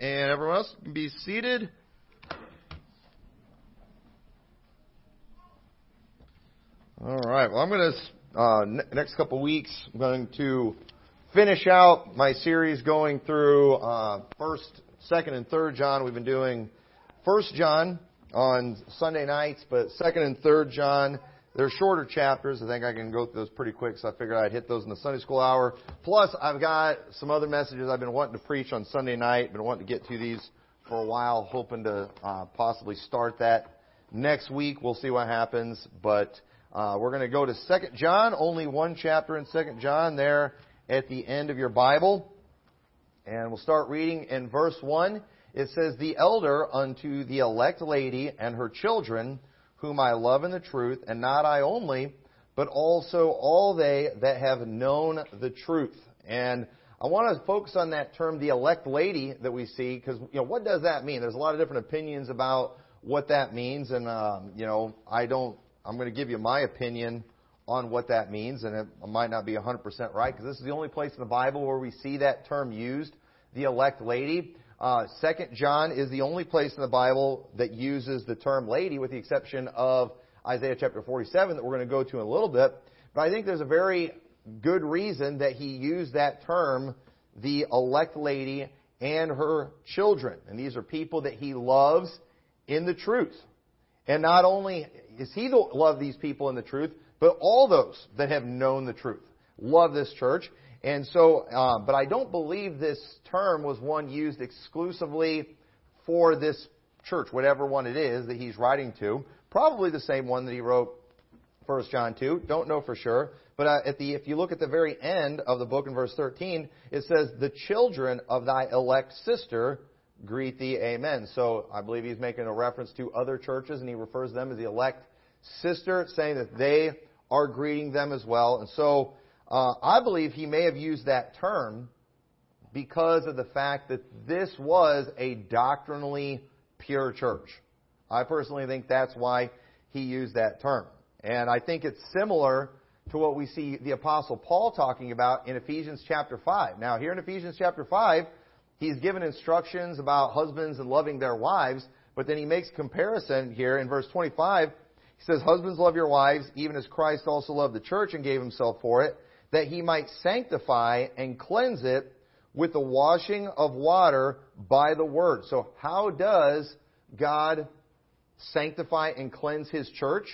And everyone else can be seated. All right. Well, I'm going to, uh, next couple weeks, I'm going to finish out my series going through uh, 1st, 2nd, and 3rd John. We've been doing 1st John on Sunday nights, but 2nd and 3rd John they're shorter chapters. I think I can go through those pretty quick, so I figured I'd hit those in the Sunday school hour. Plus, I've got some other messages I've been wanting to preach on Sunday night. Been wanting to get to these for a while, hoping to uh, possibly start that next week. We'll see what happens, but uh, we're going to go to Second John. Only one chapter in Second John there at the end of your Bible, and we'll start reading in verse one. It says, "The elder unto the elect lady and her children." Whom I love in the truth, and not I only, but also all they that have known the truth. And I want to focus on that term, the elect lady, that we see, because you know what does that mean? There's a lot of different opinions about what that means, and um, you know I don't. I'm going to give you my opinion on what that means, and it might not be 100% right, because this is the only place in the Bible where we see that term used, the elect lady. Uh, Second John is the only place in the Bible that uses the term lady, with the exception of Isaiah chapter 47 that we're going to go to in a little bit. But I think there's a very good reason that he used that term, the elect lady and her children. And these are people that he loves in the truth. And not only is he the love these people in the truth, but all those that have known the truth love this church. And so, uh, but I don't believe this term was one used exclusively for this church, whatever one it is that he's writing to. Probably the same one that he wrote 1 John 2. Don't know for sure. But uh, at the, if you look at the very end of the book in verse 13, it says, The children of thy elect sister greet thee, amen. So I believe he's making a reference to other churches, and he refers them as the elect sister, saying that they are greeting them as well. And so uh, I believe he may have used that term because of the fact that this was a doctrinally pure church. I personally think that's why he used that term. And I think it's similar to what we see the apostle Paul talking about in Ephesians chapter 5. Now, here in Ephesians chapter 5, he's given instructions about husbands and loving their wives, but then he makes comparison here in verse 25. He says, Husbands love your wives, even as Christ also loved the church and gave himself for it, that he might sanctify and cleanse it with the washing of water by the word. So how does God sanctify and cleanse his church?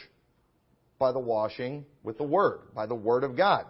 By the washing with the word, by the word of God.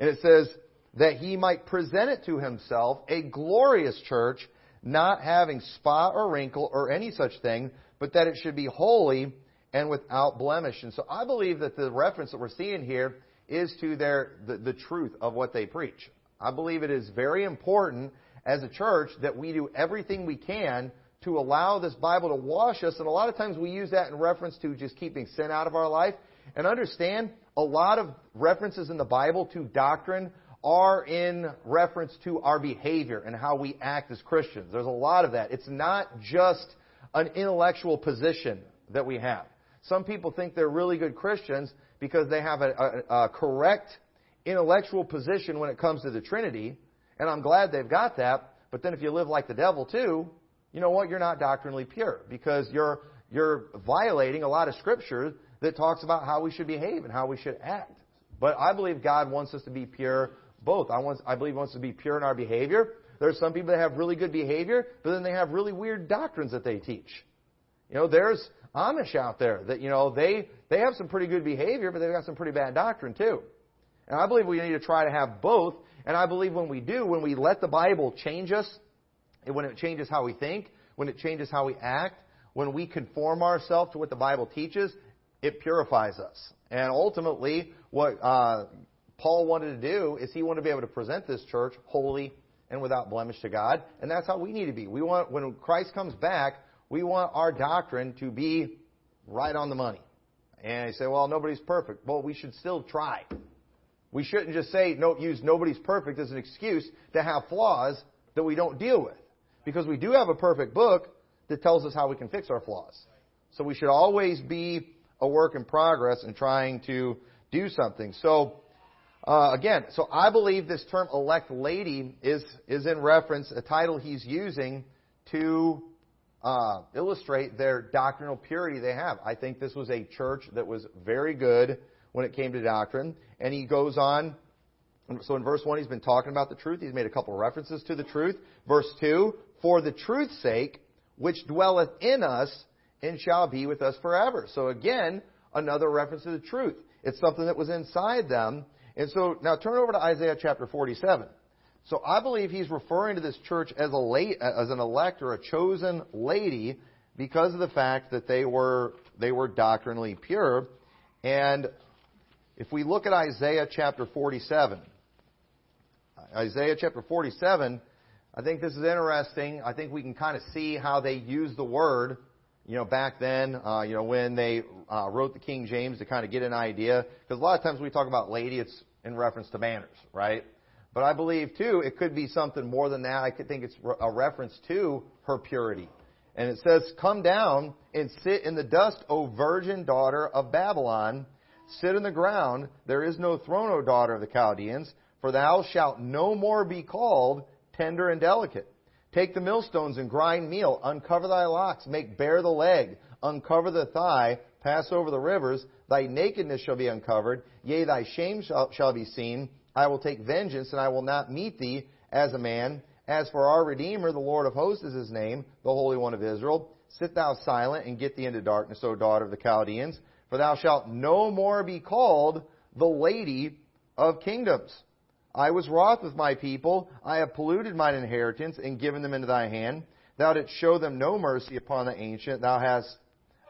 And it says that he might present it to himself a glorious church, not having spot or wrinkle or any such thing, but that it should be holy and without blemish. And so I believe that the reference that we're seeing here is to their the, the truth of what they preach. I believe it is very important as a church that we do everything we can to allow this Bible to wash us. And a lot of times we use that in reference to just keeping sin out of our life. And understand, a lot of references in the Bible to doctrine are in reference to our behavior and how we act as Christians. There's a lot of that. It's not just an intellectual position that we have. Some people think they're really good Christians because they have a, a, a correct intellectual position when it comes to the Trinity, and I'm glad they've got that. But then if you live like the devil too, you know what? You're not doctrinally pure because you're you're violating a lot of scripture that talks about how we should behave and how we should act. But I believe God wants us to be pure both. I want I believe wants to be pure in our behavior. There are some people that have really good behavior, but then they have really weird doctrines that they teach. You know, there's Amish out there that, you know, they, they have some pretty good behavior, but they've got some pretty bad doctrine too. And I believe we need to try to have both. And I believe when we do, when we let the Bible change us, when it changes how we think, when it changes how we act, when we conform ourselves to what the Bible teaches, it purifies us. And ultimately, what uh, Paul wanted to do is he wanted to be able to present this church holy and without blemish to God. And that's how we need to be. We want, when Christ comes back, we want our doctrine to be right on the money. And you say, well, nobody's perfect. Well, we should still try. We shouldn't just say, no, use nobody's perfect as an excuse to have flaws that we don't deal with. Because we do have a perfect book that tells us how we can fix our flaws. So we should always be a work in progress and trying to do something. So, uh, again, so I believe this term elect lady is, is in reference, a title he's using to uh, illustrate their doctrinal purity they have. I think this was a church that was very good when it came to doctrine. And he goes on. So in verse 1, he's been talking about the truth. He's made a couple of references to the truth. Verse 2, for the truth's sake, which dwelleth in us and shall be with us forever. So again, another reference to the truth. It's something that was inside them. And so now turn over to Isaiah chapter 47. So I believe he's referring to this church as a late, as an elect or a chosen lady because of the fact that they were they were doctrinally pure. And if we look at Isaiah chapter 47, Isaiah chapter 47, I think this is interesting. I think we can kind of see how they use the word, you know, back then, uh, you know, when they uh, wrote the King James to kind of get an idea. Because a lot of times when we talk about lady, it's in reference to manners, right? But I believe too, it could be something more than that. I could think it's a reference to her purity. And it says, Come down and sit in the dust, O virgin daughter of Babylon. Sit in the ground. There is no throne, O daughter of the Chaldeans, for thou shalt no more be called tender and delicate. Take the millstones and grind meal. Uncover thy locks. Make bare the leg. Uncover the thigh. Pass over the rivers. Thy nakedness shall be uncovered. Yea, thy shame shall, shall be seen I will take vengeance, and I will not meet thee as a man. As for our Redeemer, the Lord of hosts is his name, the Holy One of Israel. Sit thou silent and get thee into darkness, O daughter of the Chaldeans, for thou shalt no more be called the lady of kingdoms. I was wroth with my people. I have polluted mine inheritance and given them into thy hand. Thou didst show them no mercy upon the ancient. Thou hast,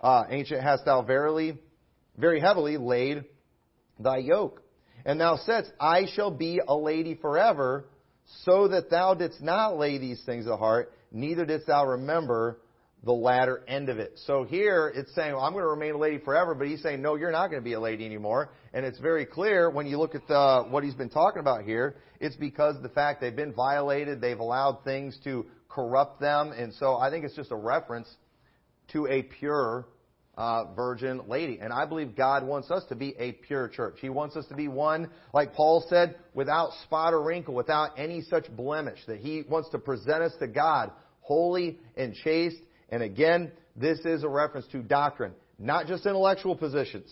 uh, ancient hast thou verily, very heavily laid thy yoke. And thou saidst, I shall be a lady forever, so that thou didst not lay these things to heart, neither didst thou remember the latter end of it. So here it's saying, well, I'm going to remain a lady forever, but he's saying, no, you're not going to be a lady anymore. And it's very clear when you look at the, what he's been talking about here, it's because the fact they've been violated, they've allowed things to corrupt them, and so I think it's just a reference to a pure uh, virgin lady. And I believe God wants us to be a pure church. He wants us to be one, like Paul said, without spot or wrinkle, without any such blemish. That He wants to present us to God holy and chaste. And again, this is a reference to doctrine, not just intellectual positions,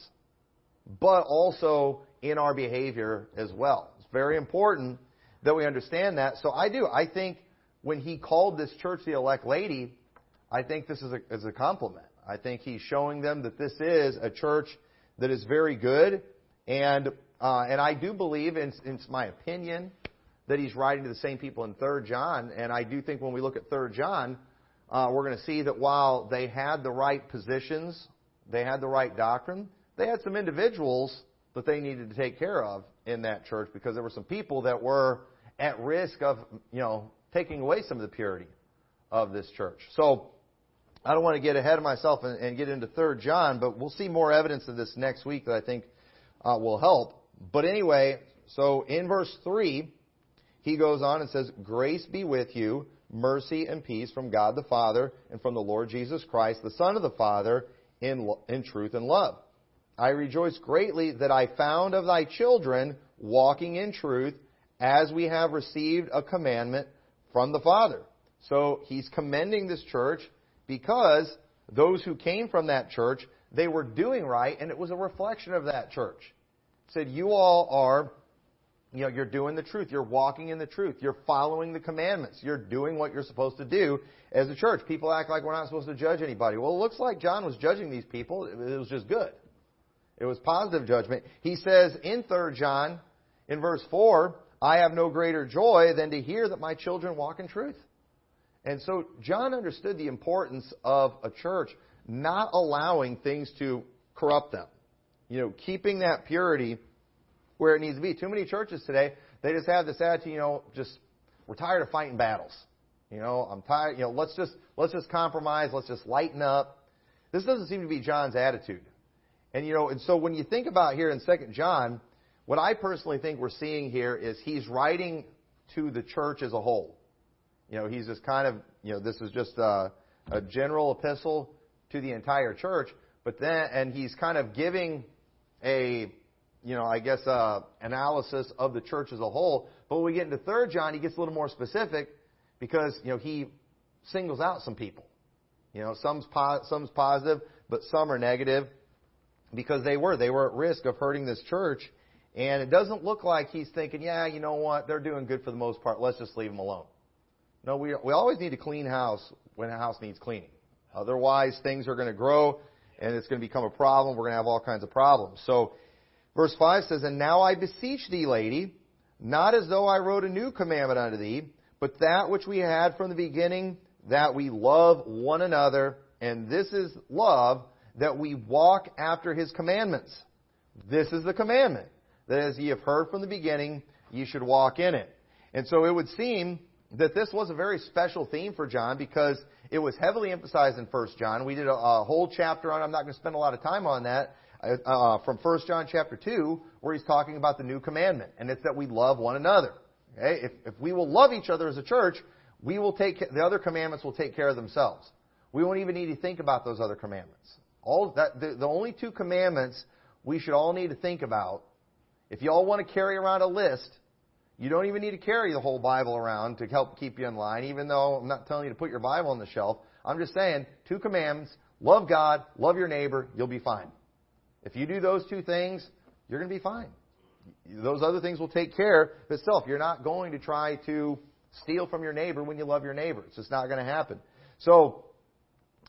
but also in our behavior as well. It's very important that we understand that. So I do. I think when he called this church the elect lady, I think this is a, is a compliment. I think he's showing them that this is a church that is very good, and uh, and I do believe, in, in my opinion, that he's writing to the same people in Third John, and I do think when we look at Third John, uh, we're going to see that while they had the right positions, they had the right doctrine, they had some individuals that they needed to take care of in that church because there were some people that were at risk of you know taking away some of the purity of this church. So I don't want to get ahead of myself and, and get into Third John, but we'll see more evidence of this next week that I think uh, will help. But anyway, so in verse three, he goes on and says, "Grace be with you, mercy and peace from God the Father and from the Lord Jesus Christ, the Son of the Father, in in truth and love. I rejoice greatly that I found of thy children walking in truth, as we have received a commandment from the Father." So he's commending this church because those who came from that church, they were doing right, and it was a reflection of that church. It said, You all are, you know, you're doing the truth. You're walking in the truth. You're following the commandments. You're doing what you're supposed to do as a church. People act like we're not supposed to judge anybody. Well, it looks like John was judging these people. It was just good. It was positive judgment. He says in 3 John, in verse 4, I have no greater joy than to hear that my children walk in truth. And so John understood the importance of a church not allowing things to corrupt them. You know, keeping that purity where it needs to be. Too many churches today, they just have this attitude, you know, just we're tired of fighting battles. You know, I'm tired, you know, let's just let's just compromise, let's just lighten up. This doesn't seem to be John's attitude. And you know, and so when you think about here in 2 John, what I personally think we're seeing here is he's writing to the church as a whole. You know, he's just kind of, you know, this is just a, a general epistle to the entire church, but then, and he's kind of giving a, you know, I guess, uh, analysis of the church as a whole. But when we get into Third John, he gets a little more specific because, you know, he singles out some people. You know, some's po- some's positive, but some are negative because they were they were at risk of hurting this church. And it doesn't look like he's thinking, yeah, you know what, they're doing good for the most part. Let's just leave them alone. No, we we always need a clean house when a house needs cleaning. Otherwise, things are going to grow and it's going to become a problem. We're going to have all kinds of problems. So, verse 5 says, And now I beseech thee, lady, not as though I wrote a new commandment unto thee, but that which we had from the beginning, that we love one another. And this is love, that we walk after his commandments. This is the commandment, that as ye have heard from the beginning, ye should walk in it. And so it would seem that this was a very special theme for John because it was heavily emphasized in 1 John. We did a, a whole chapter on. I'm not going to spend a lot of time on that. Uh, uh from 1 John chapter 2, where he's talking about the new commandment, and it's that we love one another. Okay? If, if we will love each other as a church, we will take the other commandments will take care of themselves. We won't even need to think about those other commandments. All that the, the only two commandments we should all need to think about. If you all want to carry around a list, you don't even need to carry the whole Bible around to help keep you in line, even though I'm not telling you to put your Bible on the shelf. I'm just saying, two commandments love God, love your neighbor, you'll be fine. If you do those two things, you're going to be fine. Those other things will take care of itself. You're not going to try to steal from your neighbor when you love your neighbor. It's just not going to happen. So,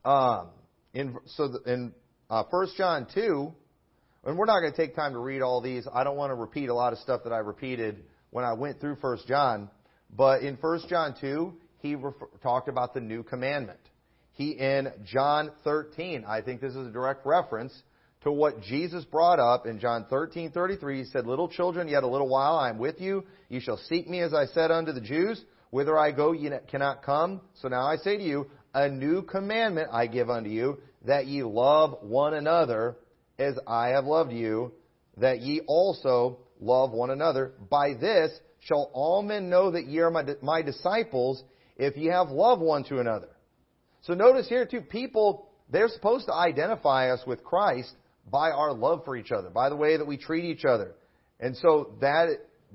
um, in so in uh, 1 John 2, and we're not going to take time to read all these. I don't want to repeat a lot of stuff that I repeated when I went through 1 John. But in 1 John 2, he refer, talked about the new commandment. He, in John 13, I think this is a direct reference to what Jesus brought up in John 13:33. He said, "Little children, yet a little while I am with you. You shall seek me, as I said unto the Jews. Whither I go, ye cannot come. So now I say to you, a new commandment I give unto you, that ye love one another, as I have loved you, that ye also love one another. By this shall all men know that ye are my, my disciples, if ye have love one to another. So notice here too, people, they're supposed to identify us with Christ by our love for each other, by the way that we treat each other. And so that,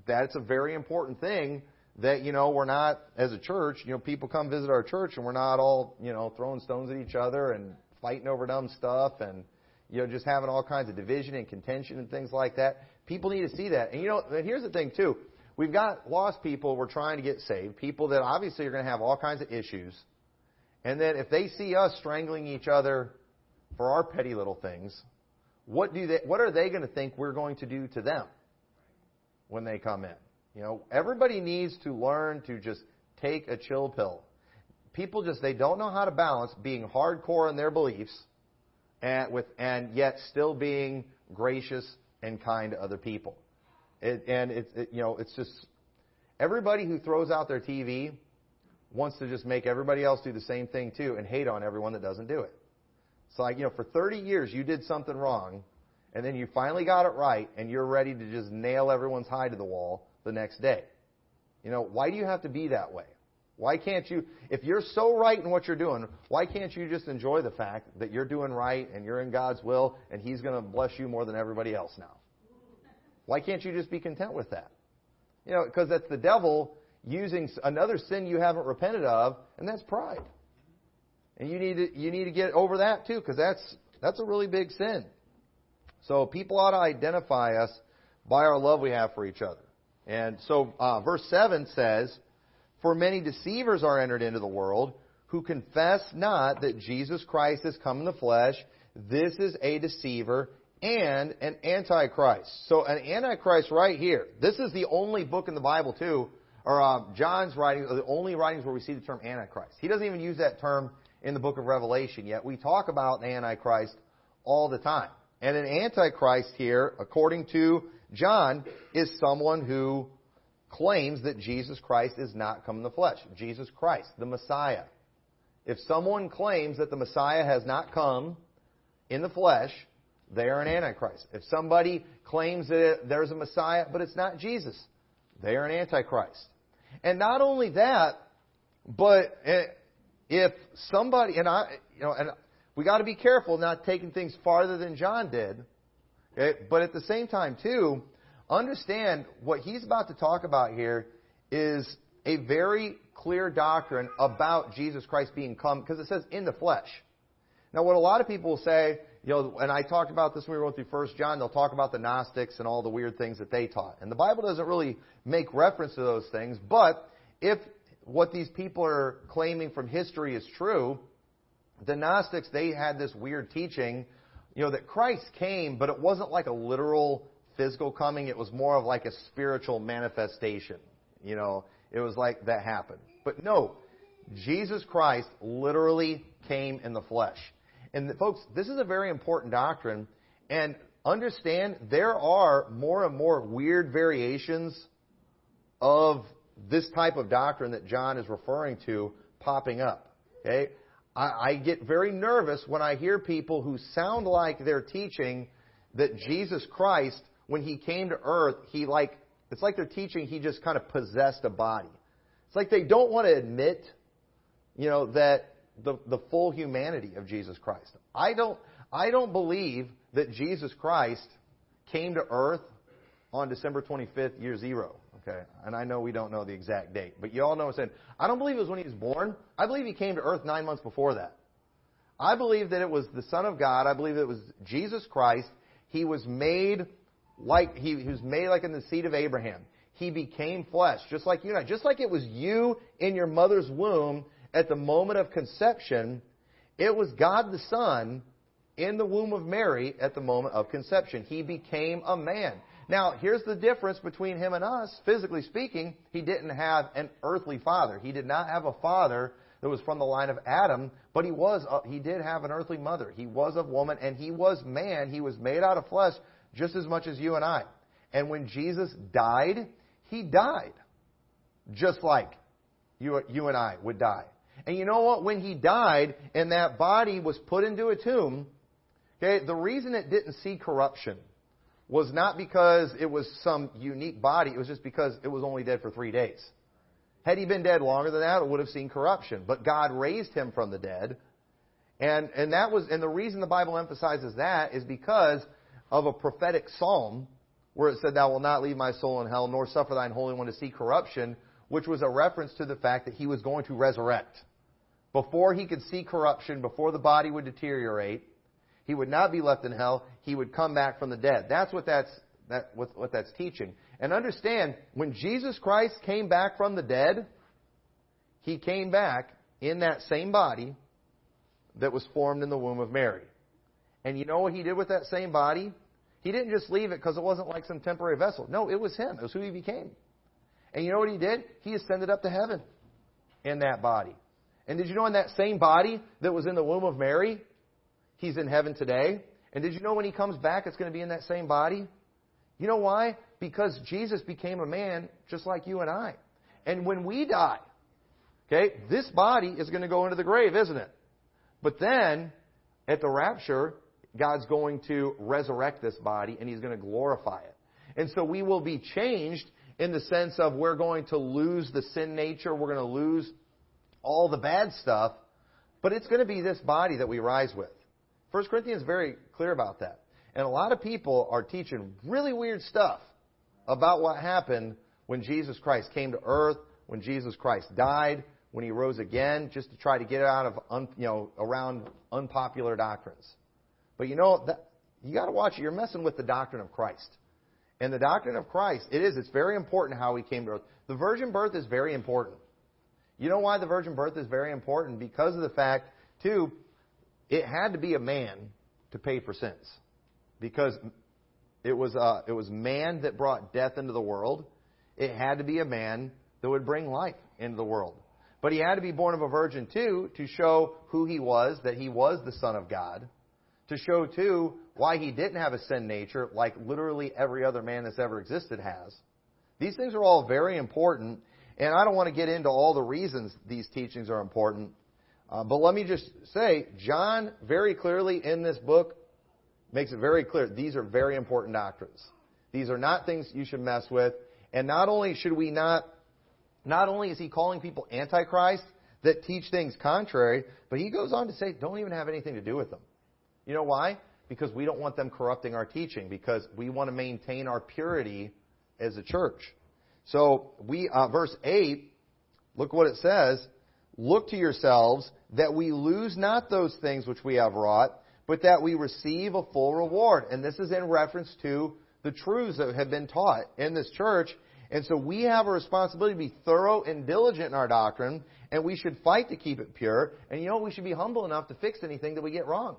that's a very important thing that, you know, we're not, as a church, you know, people come visit our church and we're not all, you know, throwing stones at each other and fighting over dumb stuff and, you know, just having all kinds of division and contention and things like that. People need to see that. And you know, and here's the thing too. We've got lost people we're trying to get saved, people that obviously are going to have all kinds of issues. And then if they see us strangling each other for our petty little things, what do they what are they going to think we're going to do to them when they come in? You know, everybody needs to learn to just take a chill pill. People just they don't know how to balance being hardcore in their beliefs and with and yet still being gracious and kind to other people. It, and it's it, you know it's just everybody who throws out their TV wants to just make everybody else do the same thing too and hate on everyone that doesn't do it. It's like you know for 30 years you did something wrong, and then you finally got it right, and you're ready to just nail everyone's hide to the wall the next day. You know why do you have to be that way? Why can't you, if you're so right in what you're doing, why can't you just enjoy the fact that you're doing right and you're in God's will and He's going to bless you more than everybody else now? Why can't you just be content with that? You know, because that's the devil using another sin you haven't repented of, and that's pride. And you need to, you need to get over that too, because that's, that's a really big sin. So people ought to identify us by our love we have for each other. And so, uh, verse 7 says, for many deceivers are entered into the world who confess not that Jesus Christ has come in the flesh. This is a deceiver and an antichrist. So an antichrist right here. This is the only book in the Bible too, or uh, John's writings are the only writings where we see the term antichrist. He doesn't even use that term in the book of Revelation yet. We talk about an antichrist all the time. And an antichrist here, according to John, is someone who claims that Jesus Christ is not come in the flesh. Jesus Christ, the Messiah. If someone claims that the Messiah has not come in the flesh, they are an antichrist. If somebody claims that there's a Messiah, but it's not Jesus, they are an antichrist. And not only that, but if somebody, and I, you know, and we got to be careful not taking things farther than John did. Okay? But at the same time, too, understand what he's about to talk about here is a very clear doctrine about Jesus Christ being come, because it says in the flesh. Now, what a lot of people will say, you know, and I talked about this when we went through First John, they'll talk about the Gnostics and all the weird things that they taught. And the Bible doesn't really make reference to those things, but if what these people are claiming from history is true, the Gnostics, they had this weird teaching, you know, that Christ came, but it wasn't like a literal physical coming, it was more of like a spiritual manifestation. You know, it was like that happened. But no, Jesus Christ literally came in the flesh. And folks, this is a very important doctrine. And understand there are more and more weird variations of this type of doctrine that John is referring to popping up. Okay? I, I get very nervous when I hear people who sound like they're teaching that Jesus Christ, when he came to earth, he like, it's like they're teaching he just kind of possessed a body. It's like they don't want to admit, you know, that the, the full humanity of Jesus Christ. I don't, I don't believe that Jesus Christ came to earth on December 25th, year zero. Okay, and I know we don't know the exact date, but you all know what I'm saying. I don't believe it was when he was born. I believe he came to earth nine months before that. I believe that it was the Son of God. I believe it was Jesus Christ. He was made like he, he was made like in the seed of Abraham. He became flesh, just like you and I. Just like it was you in your mother's womb at the moment of conception, it was God the Son in the womb of Mary at the moment of conception. He became a man. Now, here's the difference between him and us. Physically speaking, he didn't have an earthly father. He did not have a father that was from the line of Adam, but he was he did have an earthly mother. He was a woman and he was man. He was made out of flesh just as much as you and I. And when Jesus died, he died just like you, you and I would die. And you know what? When he died and that body was put into a tomb, okay, the reason it didn't see corruption was not because it was some unique body, it was just because it was only dead for three days. Had he been dead longer than that, it would have seen corruption. But God raised him from the dead. And, and that was, and the reason the Bible emphasizes that is because of a prophetic psalm where it said, Thou wilt not leave my soul in hell, nor suffer thine Holy One to see corruption, which was a reference to the fact that he was going to resurrect. Before he could see corruption, before the body would deteriorate, he would not be left in hell. He would come back from the dead. That's what that's, that, what, what that's teaching. And understand, when Jesus Christ came back from the dead, he came back in that same body that was formed in the womb of Mary. And you know what he did with that same body? He didn't just leave it because it wasn't like some temporary vessel. No, it was him. It was who he became. And you know what he did? He ascended up to heaven in that body. And did you know in that same body that was in the womb of Mary, He's in heaven today. And did you know when he comes back, it's going to be in that same body? You know why? Because Jesus became a man just like you and I. And when we die, okay, this body is going to go into the grave, isn't it? But then, at the rapture, God's going to resurrect this body and he's going to glorify it. And so we will be changed in the sense of we're going to lose the sin nature, we're going to lose all the bad stuff, but it's going to be this body that we rise with. 1 Corinthians is very clear about that. And a lot of people are teaching really weird stuff about what happened when Jesus Christ came to earth, when Jesus Christ died, when he rose again, just to try to get out of you know around unpopular doctrines. But you know that you got to watch it. You're messing with the doctrine of Christ. And the doctrine of Christ, it is. It's very important how he came to earth. The virgin birth is very important. You know why the virgin birth is very important? Because of the fact, too, it had to be a man to pay for sins because it was uh, it was man that brought death into the world. It had to be a man that would bring life into the world. But he had to be born of a virgin too to show who he was, that he was the Son of God. To show too why he didn't have a sin nature like literally every other man that's ever existed has. These things are all very important, and I don't want to get into all the reasons these teachings are important. Uh, but let me just say, John very clearly in this book makes it very clear these are very important doctrines. These are not things you should mess with. And not only should we not, not only is he calling people antichrist that teach things contrary, but he goes on to say don't even have anything to do with them. You know why? Because we don't want them corrupting our teaching, because we want to maintain our purity as a church. So we, uh, verse 8, look what it says. Look to yourselves that we lose not those things which we have wrought, but that we receive a full reward. And this is in reference to the truths that have been taught in this church. And so we have a responsibility to be thorough and diligent in our doctrine, and we should fight to keep it pure. And you know, we should be humble enough to fix anything that we get wrong.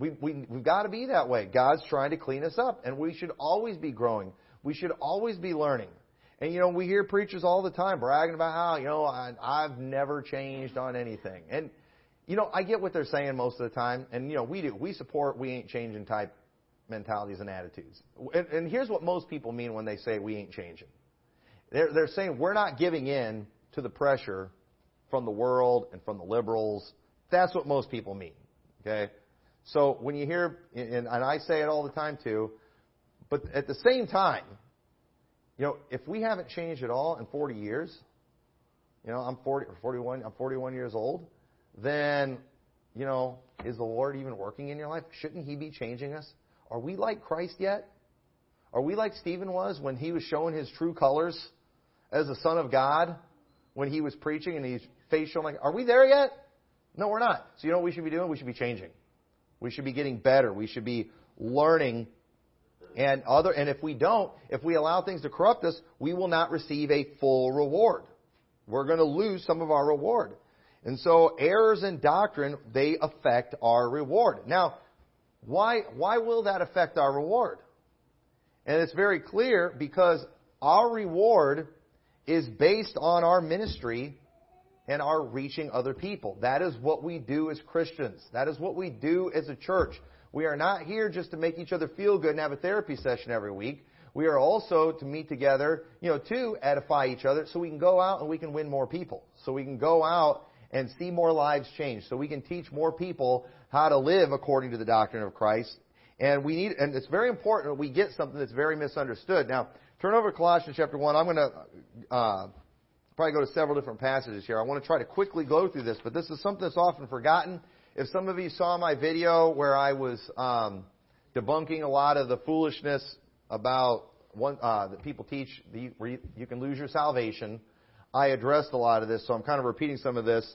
We, we, we've got to be that way. God's trying to clean us up, and we should always be growing. We should always be learning. And you know, we hear preachers all the time bragging about how, you know, I, I've never changed on anything. And, you know, I get what they're saying most of the time, and, you know, we do. We support we ain't changing type mentalities and attitudes. And, and here's what most people mean when they say we ain't changing. They're, they're saying we're not giving in to the pressure from the world and from the liberals. That's what most people mean. Okay? So when you hear, and, I say it all the time too, but at the same time, you know, if we haven't changed at all in 40 years, you know, I'm 40 or 41, I'm 41 years old, then, you know, is the Lord even working in your life? Shouldn't He be changing us? Are we like Christ yet? Are we like Stephen was when he was showing his true colors as the Son of God when he was preaching and his face showing like, are we there yet? No, we're not. So you know what we should be doing? We should be changing. We should be getting better. We should be learning and other, and if we don't, if we allow things to corrupt us, we will not receive a full reward. We're going to lose some of our reward. And so errors in doctrine, they affect our reward. Now, why, why will that affect our reward? And it's very clear because our reward is based on our ministry and are reaching other people. That is what we do as Christians. That is what we do as a church. We are not here just to make each other feel good and have a therapy session every week. We are also to meet together, you know, to edify each other so we can go out and we can win more people. So we can go out and see more lives change. So we can teach more people how to live according to the doctrine of Christ. And we need, and it's very important that we get something that's very misunderstood. Now, turn over to Colossians chapter 1. I'm going to, uh, probably go to several different passages here. I want to try to quickly go through this, but this is something that's often forgotten. If some of you saw my video where I was um, debunking a lot of the foolishness about one, uh, that people teach the, where you, you can lose your salvation, I addressed a lot of this, so I'm kind of repeating some of this,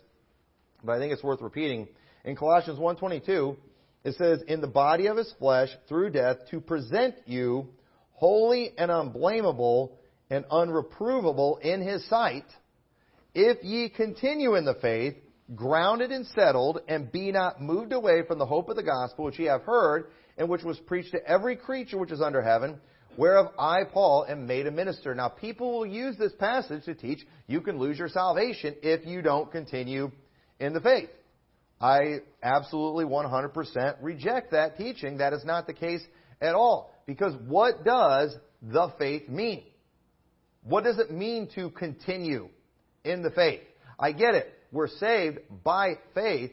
but I think it's worth repeating. In Colossians 1:22, it says, "In the body of his flesh through death to present you holy and unblameable and unreprovable in his sight, if ye continue in the faith, grounded and settled, and be not moved away from the hope of the gospel which ye have heard, and which was preached to every creature which is under heaven, whereof I, Paul, am made a minister. Now, people will use this passage to teach you can lose your salvation if you don't continue in the faith. I absolutely 100% reject that teaching. That is not the case at all. Because what does the faith mean? What does it mean to continue in the faith? I get it. We're saved by faith,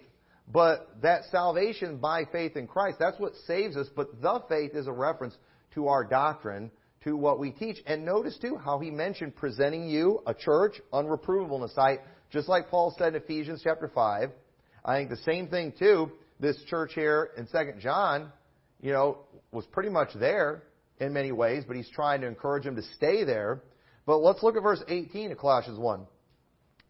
but that salvation by faith in Christ, that's what saves us. But the faith is a reference to our doctrine, to what we teach. And notice too how he mentioned presenting you a church unreprovable in the sight, just like Paul said in Ephesians chapter 5. I think the same thing too, this church here in 2 John, you know, was pretty much there in many ways, but he's trying to encourage them to stay there. But let's look at verse 18 of Colossians 1.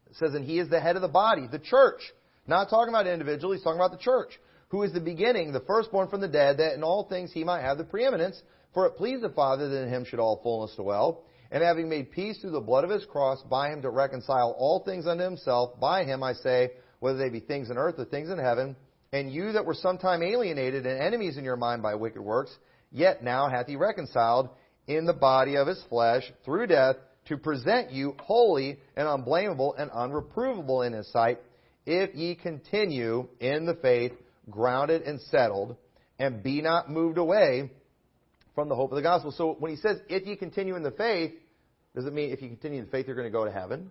It says, and he is the head of the body, the church. Not talking about individual, he's talking about the church. Who is the beginning, the firstborn from the dead, that in all things he might have the preeminence. For it pleased the Father that in him should all fullness dwell. And having made peace through the blood of his cross, by him to reconcile all things unto himself, by him I say, whether they be things in earth or things in heaven. And you that were sometime alienated and enemies in your mind by wicked works, yet now hath he reconciled in the body of his flesh through death to present you holy and unblameable and unreprovable in his sight, if ye continue in the faith, grounded and settled, and be not moved away from the hope of the gospel. So when he says, if ye continue in the faith, does it mean if you continue in the faith, you're going to go to heaven?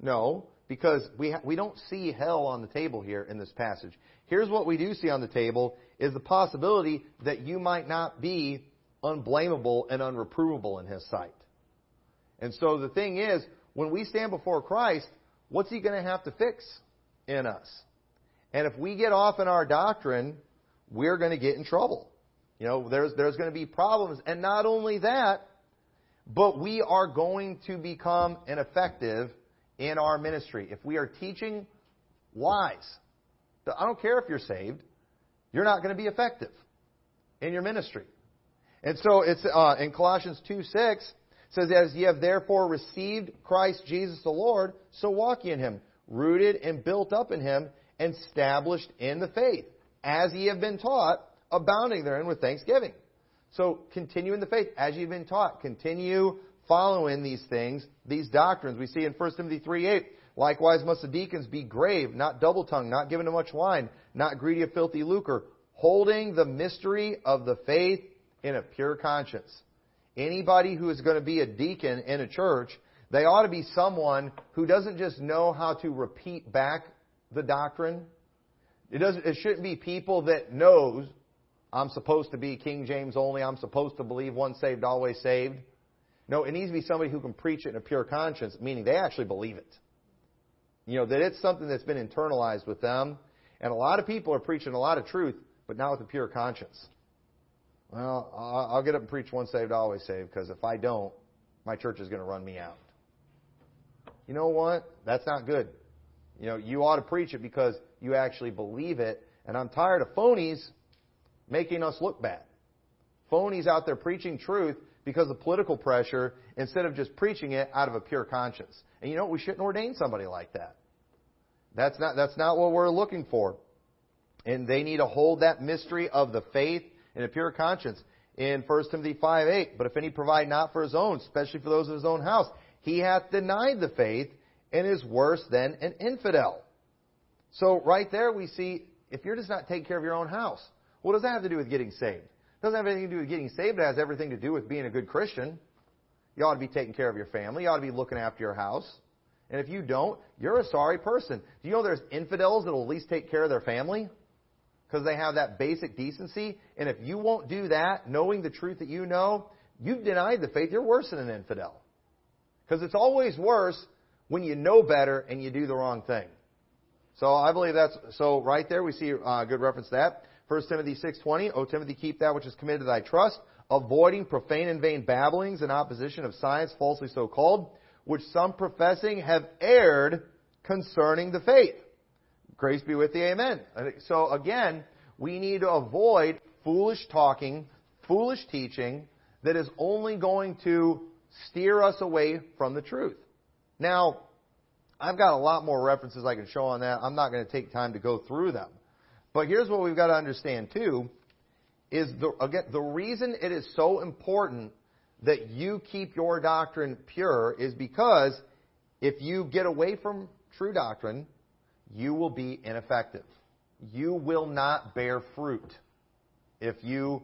No, because we, ha- we don't see hell on the table here in this passage. Here's what we do see on the table is the possibility that you might not be unblameable and unreprovable in his sight. And so the thing is, when we stand before Christ, what's He going to have to fix in us? And if we get off in our doctrine, we're going to get in trouble. You know, there's, there's going to be problems. And not only that, but we are going to become ineffective in our ministry. If we are teaching lies, I don't care if you're saved, you're not going to be effective in your ministry. And so it's uh, in Colossians 2 6 says, As ye have therefore received Christ Jesus the Lord, so walk ye in him, rooted and built up in him, and established in the faith, as ye have been taught, abounding therein with thanksgiving. So continue in the faith as you've been taught. Continue following these things, these doctrines. We see in 1 Timothy 3 8, likewise must the deacons be grave, not double tongued, not given to much wine, not greedy of filthy lucre, holding the mystery of the faith in a pure conscience. Anybody who is going to be a deacon in a church, they ought to be someone who doesn't just know how to repeat back the doctrine. It doesn't, it shouldn't be people that knows I'm supposed to be King James only. I'm supposed to believe once saved, always saved. No, it needs to be somebody who can preach it in a pure conscience, meaning they actually believe it. You know, that it's something that's been internalized with them. And a lot of people are preaching a lot of truth, but not with a pure conscience. Well, I'll get up and preach once saved, always saved, because if I don't, my church is going to run me out. You know what? That's not good. You know, you ought to preach it because you actually believe it. And I'm tired of phonies making us look bad. Phonies out there preaching truth because of political pressure instead of just preaching it out of a pure conscience. And you know, what? we shouldn't ordain somebody like that. That's not, that's not what we're looking for. And they need to hold that mystery of the faith in a pure conscience. In 1 Timothy 5 8, but if any provide not for his own, especially for those of his own house, he hath denied the faith and is worse than an infidel. So right there we see if you're just not taking care of your own house, what does that have to do with getting saved? It doesn't have anything to do with getting saved. It has everything to do with being a good Christian. You ought to be taking care of your family. You ought to be looking after your house. And if you don't, you're a sorry person. Do you know there's infidels that will at least take care of their family? Because they have that basic decency. And if you won't do that, knowing the truth that you know, you've denied the faith. You're worse than an infidel. Because it's always worse when you know better and you do the wrong thing. So I believe that's so. Right there, we see a good reference to that. 1 Timothy 6.20, O Timothy, keep that which is committed to thy trust, avoiding profane and vain babblings in opposition of science, falsely so called, which some professing have erred concerning the faith. Grace be with thee, amen. So again, we need to avoid foolish talking, foolish teaching that is only going to steer us away from the truth. Now, I've got a lot more references I can show on that. I'm not going to take time to go through them. But here's what we've got to understand too, is the, again, the reason it is so important that you keep your doctrine pure is because if you get away from true doctrine, you will be ineffective. You will not bear fruit if you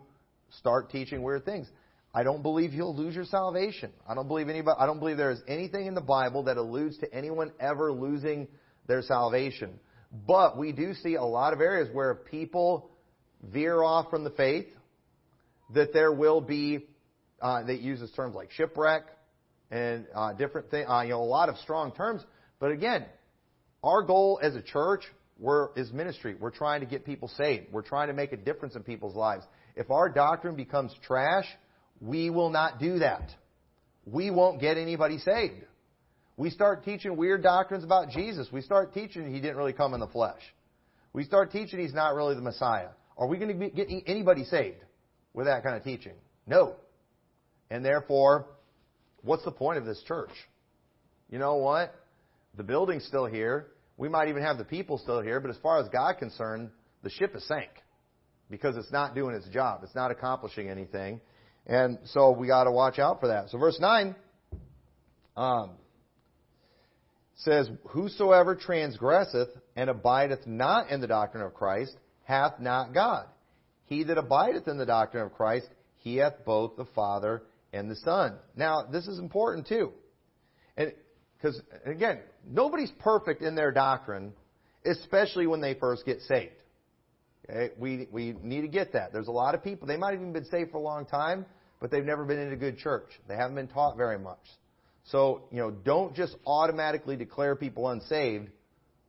start teaching weird things. I don't believe you'll lose your salvation. I don't believe anybody I don't believe there is anything in the Bible that alludes to anyone ever losing their salvation. But we do see a lot of areas where people veer off from the faith, that there will be, uh, that uses terms like shipwreck and uh, different things, uh, you know, a lot of strong terms. But again, our goal as a church we're, is ministry. We're trying to get people saved. We're trying to make a difference in people's lives. If our doctrine becomes trash, we will not do that. We won't get anybody saved. We start teaching weird doctrines about Jesus. We start teaching he didn't really come in the flesh. We start teaching he's not really the Messiah. Are we going to get anybody saved with that kind of teaching? No. And therefore, what's the point of this church? You know what? The building's still here. We might even have the people still here, but as far as God concerned, the ship has sank because it's not doing its job. It's not accomplishing anything. And so we got to watch out for that. So verse 9, um, says, Whosoever transgresseth and abideth not in the doctrine of Christ hath not God. He that abideth in the doctrine of Christ, he hath both the Father and the Son. Now, this is important too. And because again, nobody's perfect in their doctrine, especially when they first get saved. Okay? We, we need to get that. There's a lot of people, they might have even been saved for a long time, but they've never been in a good church. They haven't been taught very much. So, you know, don't just automatically declare people unsaved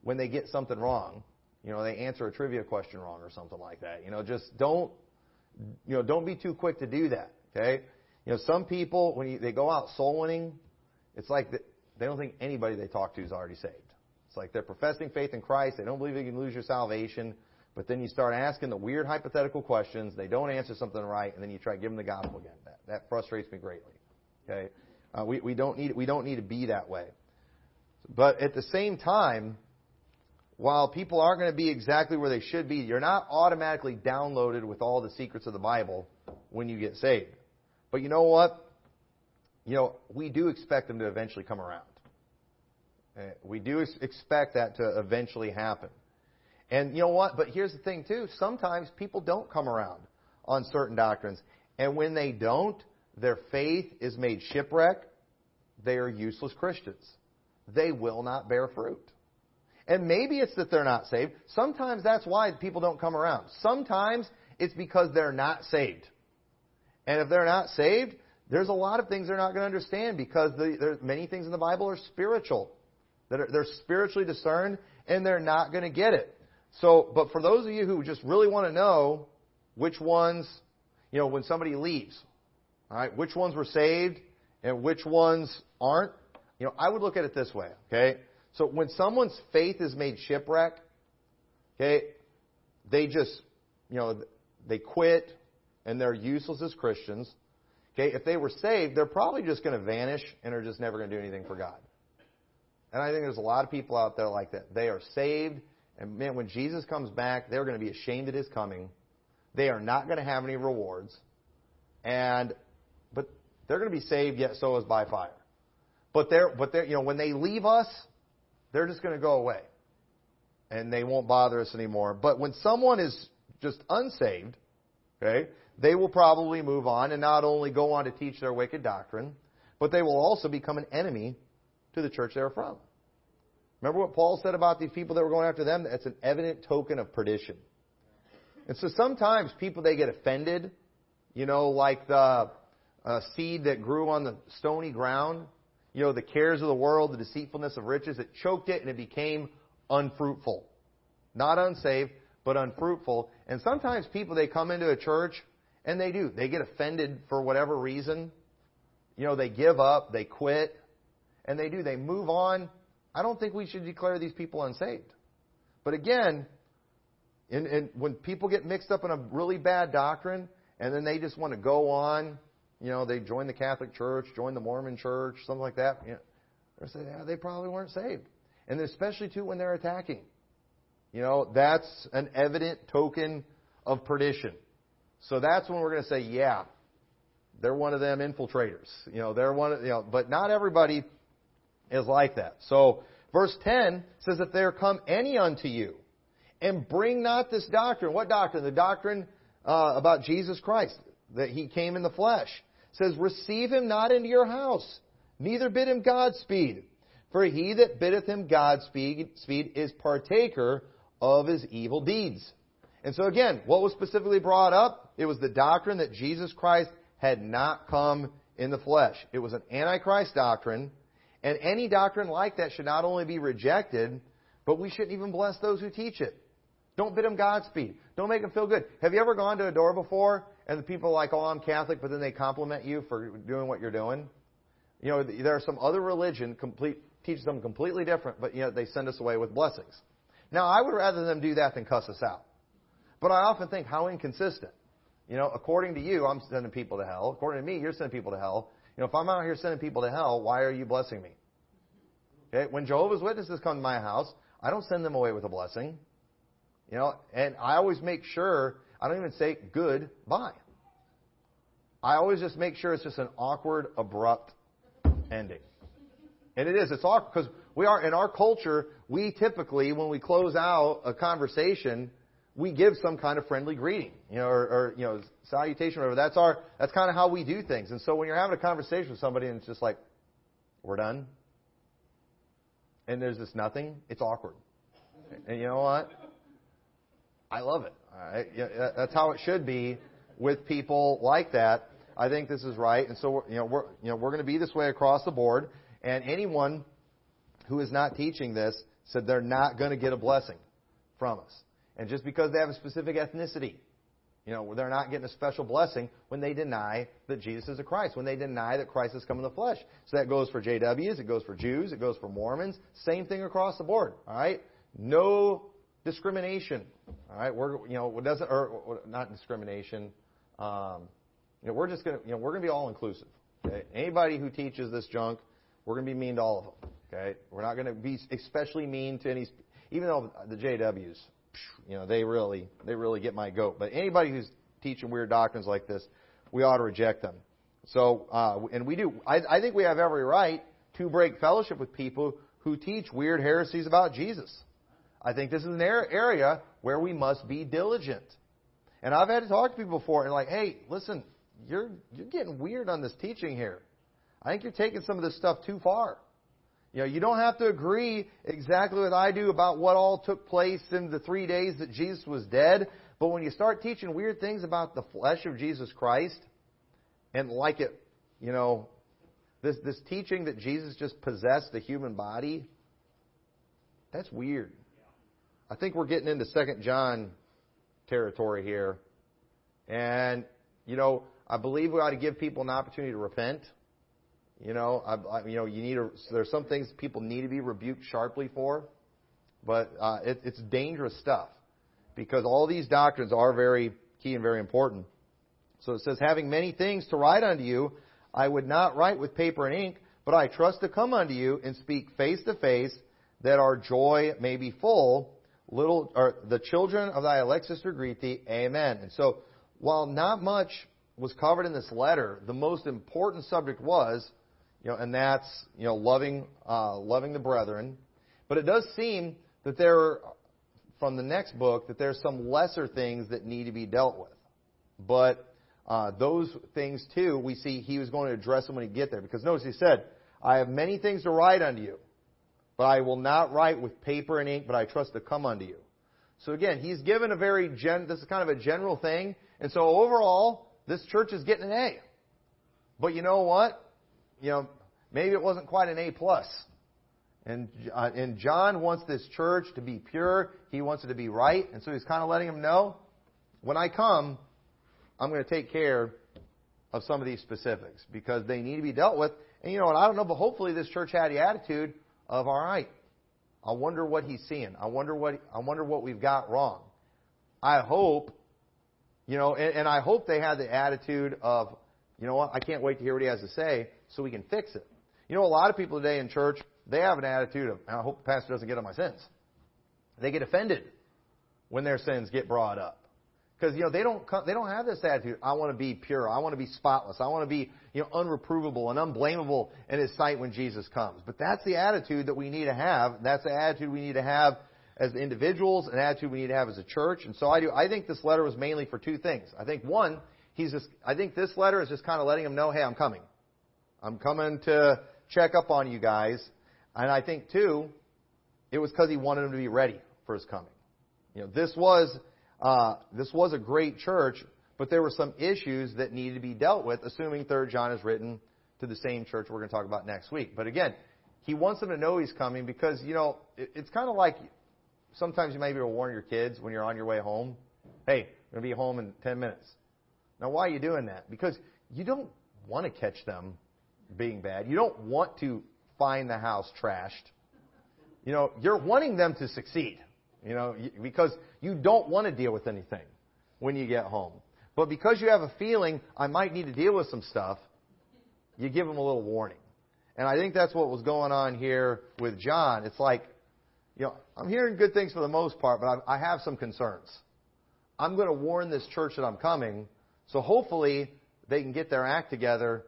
when they get something wrong. You know, they answer a trivia question wrong or something like that. You know, just don't, you know, don't be too quick to do that. Okay? You know, some people when you, they go out soul winning, it's like the, they don't think anybody they talk to is already saved. It's like they're professing faith in Christ. They don't believe you can lose your salvation. But then you start asking the weird hypothetical questions. They don't answer something right, and then you try to give them the gospel again. That, that frustrates me greatly. Okay, uh, we, we don't need we don't need to be that way. But at the same time, while people aren't going to be exactly where they should be, you're not automatically downloaded with all the secrets of the Bible when you get saved. But you know what? You know, we do expect them to eventually come around. Uh, we do expect that to eventually happen. And you know what? But here's the thing too. Sometimes people don't come around on certain doctrines. And when they don't, their faith is made shipwreck. They are useless Christians. They will not bear fruit. And maybe it's that they're not saved. Sometimes that's why people don't come around. Sometimes it's because they're not saved. And if they're not saved, there's a lot of things they're not going to understand because the, there, many things in the Bible are spiritual. That are, they're spiritually discerned and they're not going to get it. So, but for those of you who just really want to know which ones, you know, when somebody leaves, all right, which ones were saved and which ones aren't, you know, I would look at it this way, okay? So when someone's faith is made shipwreck, okay, they just, you know, they quit and they're useless as Christians. Okay, if they were saved, they're probably just going to vanish and are just never going to do anything for God. And I think there's a lot of people out there like that. They are saved, and man, when Jesus comes back, they're going to be ashamed at his coming. They are not going to have any rewards. And but they're going to be saved yet so is by fire. But they're but they're you know, when they leave us, they're just going to go away. And they won't bother us anymore. But when someone is just unsaved, okay, they will probably move on and not only go on to teach their wicked doctrine, but they will also become an enemy to the church they're from. Remember what Paul said about these people that were going after them? That's an evident token of perdition. And so sometimes people, they get offended, you know, like the uh, seed that grew on the stony ground, you know, the cares of the world, the deceitfulness of riches, it choked it and it became unfruitful. Not unsaved, but unfruitful. And sometimes people, they come into a church and they do. They get offended for whatever reason. You know, they give up, they quit, and they do. They move on I don't think we should declare these people unsaved. But again, in, in, when people get mixed up in a really bad doctrine and then they just want to go on, you know, they join the Catholic Church, join the Mormon Church, something like that, you know, they say, yeah, they probably weren't saved. And especially too when they're attacking. You know, that's an evident token of perdition. So that's when we're going to say, yeah, they're one of them infiltrators. You know, they're one of, you know, but not everybody is like that. So, verse 10 says, If there come any unto you, and bring not this doctrine. What doctrine? The doctrine uh, about Jesus Christ, that he came in the flesh. It says, Receive him not into your house, neither bid him Godspeed. For he that biddeth him Godspeed speed is partaker of his evil deeds. And so again, what was specifically brought up? It was the doctrine that Jesus Christ had not come in the flesh. It was an Antichrist doctrine and any doctrine like that should not only be rejected, but we shouldn't even bless those who teach it. Don't bid them Godspeed. Don't make them feel good. Have you ever gone to a door before and the people are like, oh, I'm Catholic, but then they compliment you for doing what you're doing? You know, there are some other religion complete, teaches them completely different, but you know, they send us away with blessings. Now, I would rather them do that than cuss us out. But I often think, how inconsistent. You know, according to you, I'm sending people to hell. According to me, you're sending people to hell. You know, if I'm out here sending people to hell, why are you blessing me? Okay? When Jehovah's Witnesses come to my house, I don't send them away with a blessing. You know, and I always make sure, I don't even say goodbye. I always just make sure it's just an awkward, abrupt ending. And it is, it's awkward because we are, in our culture, we typically, when we close out a conversation, we give some kind of friendly greeting, you know, or, or you know, salutation, whatever. That's our, that's kind of how we do things. And so when you're having a conversation with somebody and it's just like, we're done, and there's this nothing, it's awkward. And you know what? I love it. Right? That's how it should be with people like that. I think this is right, and so you know we're you know we're going to be this way across the board. And anyone who is not teaching this said they're not going to get a blessing from us. And just because they have a specific ethnicity, You know, they're not getting a special blessing when they deny that Jesus is a Christ, when they deny that Christ has come in the flesh. So that goes for JWs, it goes for Jews, it goes for Mormons. Same thing across the board. All right, no discrimination. All right, we're you know it doesn't or, not discrimination. Um, you know, we're just gonna you know we're gonna be all inclusive. Okay, anybody who teaches this junk, we're gonna be mean to all of them. Okay, we're not gonna be especially mean to any, even though the JWs you know, they really, they really get my goat. But anybody who's teaching weird doctrines like this, we ought to reject them. So, uh, and we do. I, I think we have every right to break fellowship with people who teach weird heresies about Jesus. I think this is an area where we must be diligent. And I've had to talk to people before and like, hey, listen, you're you're getting weird on this teaching here. I think you're taking some of this stuff too far. You know, you don't have to agree exactly with I do about what all took place in the three days that Jesus was dead. But when you start teaching weird things about the flesh of Jesus Christ, and like it, you know, this, this teaching that Jesus just possessed the human body, that's weird. I think we're getting into Second John territory here. And, you know, I believe we ought to give people an opportunity to repent. You know, I, I, you know, you need there's some things people need to be rebuked sharply for, but uh, it, it's dangerous stuff because all these doctrines are very key and very important. So it says, having many things to write unto you, I would not write with paper and ink, but I trust to come unto you and speak face to face, that our joy may be full. Little, or the children of thy elect sister greet thee. Amen. And so, while not much was covered in this letter, the most important subject was you know, and that's you know loving uh, loving the brethren. But it does seem that there, from the next book, that there's some lesser things that need to be dealt with. But uh, those things too, we see he was going to address them when he get there. Because notice he said, "I have many things to write unto you, but I will not write with paper and ink, but I trust to come unto you." So again, he's given a very gen. This is kind of a general thing, and so overall, this church is getting an A. But you know what? You know, maybe it wasn't quite an A plus. And, uh, and John wants this church to be pure. He wants it to be right. And so he's kind of letting them know, when I come, I'm going to take care of some of these specifics because they need to be dealt with. And you know, and I don't know, but hopefully this church had the attitude of, all right, I wonder what he's seeing. I wonder what, I wonder what we've got wrong. I hope, you know, and, and I hope they had the attitude of, you know what, I can't wait to hear what he has to say so we can fix it. You know, a lot of people today in church, they have an attitude of, I hope the pastor doesn't get on my sins. They get offended when their sins get brought up. Because, you know, they don't, come, they don't have this attitude, I want to be pure, I want to be spotless, I want to be, you know, unreprovable and unblameable in His sight when Jesus comes. But that's the attitude that we need to have. That's the attitude we need to have as individuals, an attitude we need to have as a church. And so I do, I think this letter was mainly for two things. I think one, he's just, I think this letter is just kind of letting him know, hey, I'm coming. I'm coming to check up on you guys. And I think, too, it was because he wanted them to be ready for his coming. You know, this was, uh, this was a great church, but there were some issues that needed to be dealt with, assuming 3rd John is written to the same church we're going to talk about next week. But again, he wants them to know he's coming because, you know, it, it's kind of like sometimes you might be able to warn your kids when you're on your way home. Hey, I'm going to be home in 10 minutes. Now, why are you doing that? Because you don't want to catch them being bad. You don't want to find the house trashed. You know, you're wanting them to succeed, you know, because you don't want to deal with anything when you get home. But because you have a feeling I might need to deal with some stuff, you give them a little warning. And I think that's what was going on here with John. It's like, you know, I'm hearing good things for the most part, but I have some concerns. I'm going to warn this church that I'm coming, so hopefully they can get their act together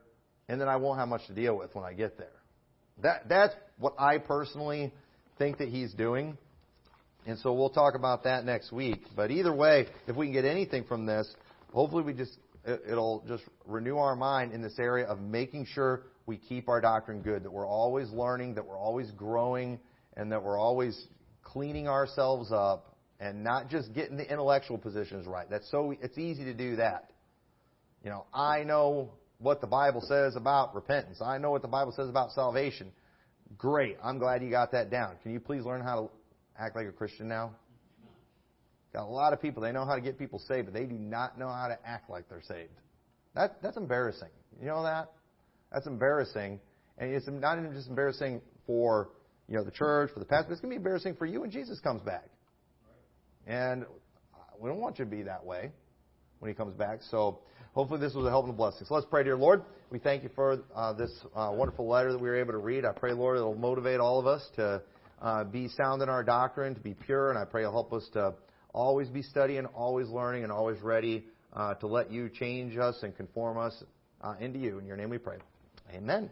and then I won't have much to deal with when I get there. That, that's what I personally think that he's doing. And so we'll talk about that next week. But either way, if we can get anything from this, hopefully we just, it'll just renew our mind in this area of making sure we keep our doctrine good, that we're always learning, that we're always growing, and that we're always cleaning ourselves up and not just getting the intellectual positions right. That's so, it's easy to do that. You know, I know what the Bible says about repentance. I know what the Bible says about salvation. Great. I'm glad you got that down. Can you please learn how to act like a Christian now? Got a lot of people, they know how to get people saved, but they do not know how to act like they're saved. That, that's embarrassing. You know that? That's embarrassing. And it's not even just embarrassing for, you know, the church, for the pastor, it's going to be embarrassing for you when Jesus comes back. And uh, we don't want you to be that way when he comes back. So hopefully this was a help and a blessing. So let's pray, dear Lord. We thank you for uh, this uh, wonderful letter that we were able to read. I pray, Lord, it'll motivate all of us to uh, be sound in our doctrine, to be pure, and I pray you'll help us to always be studying, always learning, and always ready uh, to let you change us and conform us uh, into you. In your name we pray. Amen.